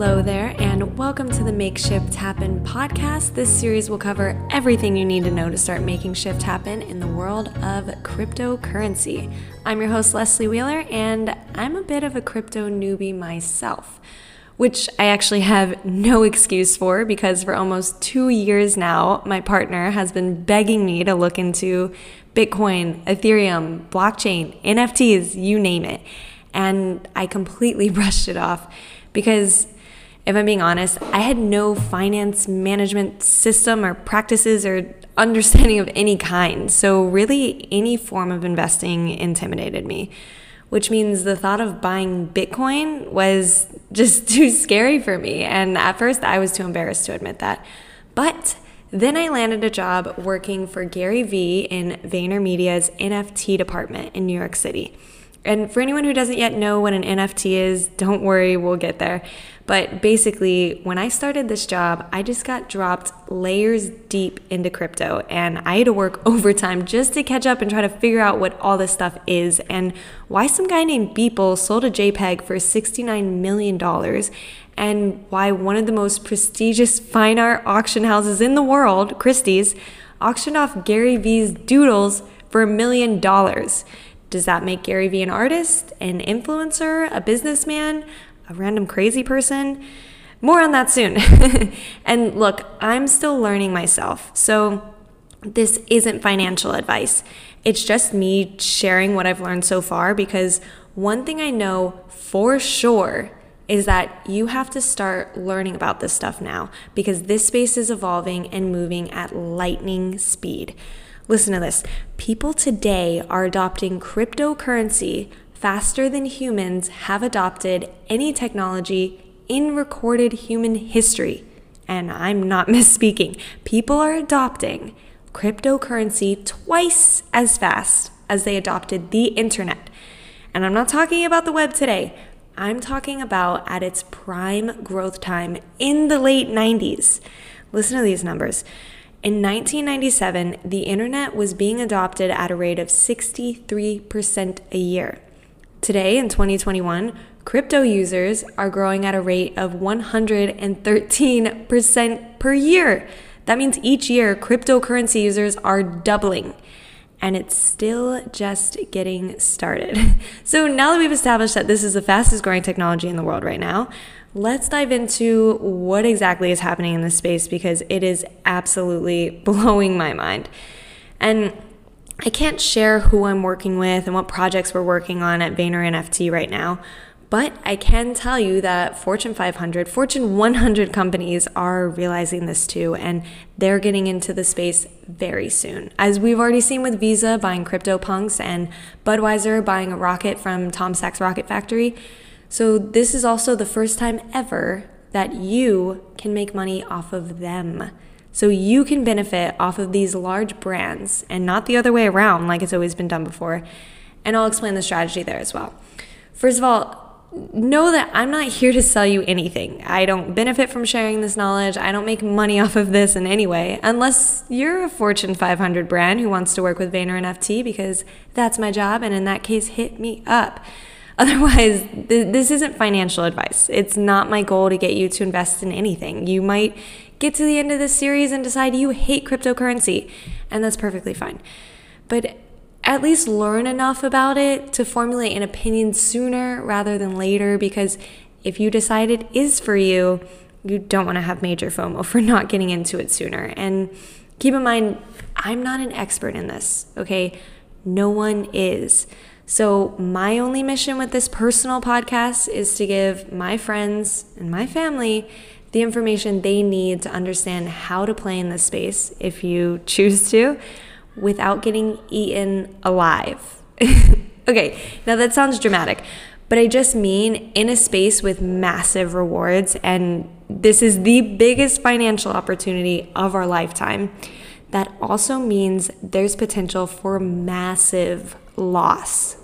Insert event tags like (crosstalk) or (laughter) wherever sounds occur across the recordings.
Hello there, and welcome to the Make Shift Happen podcast. This series will cover everything you need to know to start making shift happen in the world of cryptocurrency. I'm your host, Leslie Wheeler, and I'm a bit of a crypto newbie myself, which I actually have no excuse for because for almost two years now, my partner has been begging me to look into Bitcoin, Ethereum, blockchain, NFTs, you name it. And I completely (laughs) brushed it off because if I'm being honest, I had no finance management system or practices or understanding of any kind. So, really, any form of investing intimidated me, which means the thought of buying Bitcoin was just (laughs) too scary for me. And at first, I was too embarrassed to admit that. But then I landed a job working for Gary Vee in VaynerMedia's NFT department in New York City. And for anyone who doesn't yet know what an NFT is, don't worry, we'll get there. But basically, when I started this job, I just got dropped layers deep into crypto and I had to work (laughs) overtime just to catch up and try to figure out what all this stuff is and why some guy named Beeple sold a JPEG for $69 million and why one of the most prestigious fine art auction houses in the world, Christie's, auctioned off Gary Vee's doodles for a million dollars. Does that make Gary Vee an artist, an influencer, a businessman, a random crazy person? More on that soon. (laughs) and look, I'm still learning myself. So this isn't financial advice. It's just me sharing what I've learned so far because one thing I know for sure is that you have to start learning about this stuff now because this space is evolving and moving at lightning speed. Listen to this. People today are adopting cryptocurrency faster than humans have adopted any technology in recorded human history. And I'm not (laughs) misspeaking. People are adopting cryptocurrency twice as fast as they adopted the internet. And I'm not talking about the web today. I'm talking about at its prime growth time in the late 90s. Listen to these numbers. In 1997, the internet was being adopted at a rate of 63% a year. Today, in 2021, crypto users are growing at a rate of 113% per year. That means each year, cryptocurrency users are doubling. And it's still just getting started. (laughs) So, now that we've established that this is the fastest growing technology in the world right now, let's dive into what exactly is happening in this space because it is absolutely (laughs) blowing my mind. And I can't share who I'm working with and what projects we're working on at Vayner NFT right now, but I can tell you that Fortune 500, Fortune 100 companies are realizing this too, and they're getting into the space very soon. As we've already seen with Visa buying CryptoPunks and Budweiser buying a rocket from Tom Sachs Rocket Factory, so, this is also the first time ever that you can make money off of them. So, you can benefit off of these large brands and not the other way around like it's always been done before. And I'll explain the strategy there as well. First of all, know that I'm not here to sell you anything. I don't benefit from sharing this knowledge. I don't make money off of this in any way, unless you're a Fortune 500 brand who wants to work with Vayner NFT because that's my job. And in that case, hit me up. (laughs) Otherwise, th- this isn't financial advice. It's not my goal to get you to invest in anything. You might get to the end of this series and decide you hate cryptocurrency, and that's perfectly fine. But at least learn enough about it to formulate an opinion sooner rather than later because if you decide it is for you, you don't want to have major FOMO for (laughs) not getting into it sooner. And keep in mind, I'm not an expert in this, okay? No one is. So, my only mission with this personal podcast is to give my friends and my family the information they need to understand how to play in this space if you (laughs) choose to without getting eaten alive. (laughs) okay, now that sounds dramatic, but I just mean in a space with massive rewards, and this is the biggest financial opportunity of our lifetime. That also means there's potential for massive loss.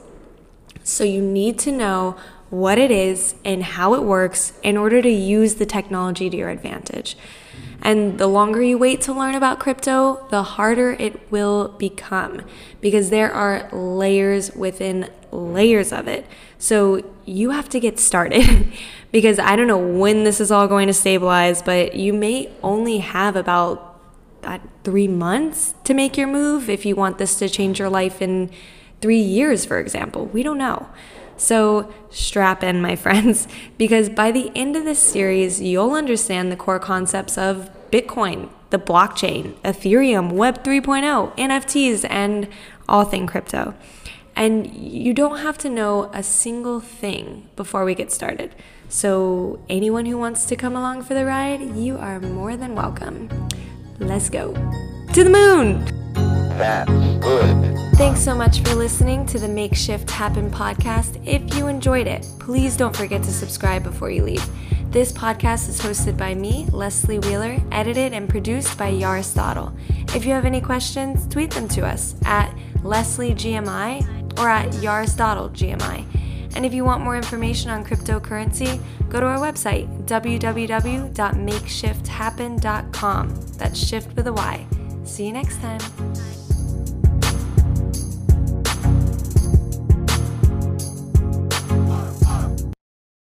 So you need to know what it is and how it works in order to use the technology to your advantage. And the longer you wait to learn about crypto, the harder it will become because there are layers within layers of it. So you have to get started (laughs) because I don't know when this is all going to stabilize, but you may only have about three months to make your move if you want this to change your life in three years, for example. We don't know. So strap in, my (laughs) friends, because by the end of this series, you'll understand the core concepts of Bitcoin, the blockchain, Ethereum, Web 3.0, NFTs, and all thing crypto. And you don't have to know a single thing before we get started. So, anyone who wants to come along for the ride, you are more than welcome. Let's go to the moon! That's good. Thanks so much for listening to the Makeshift Happen podcast. If you enjoyed it, please don't forget to subscribe before you leave. This podcast is hosted by me, Leslie Wheeler, edited and produced by Yaristotle. If you have any questions, tweet them to us at LeslieGMI or at YaristotleGMI. And if you want more information on cryptocurrency, go to our website, www.makeshifthappen.com. That's shift with a Y. See you next time.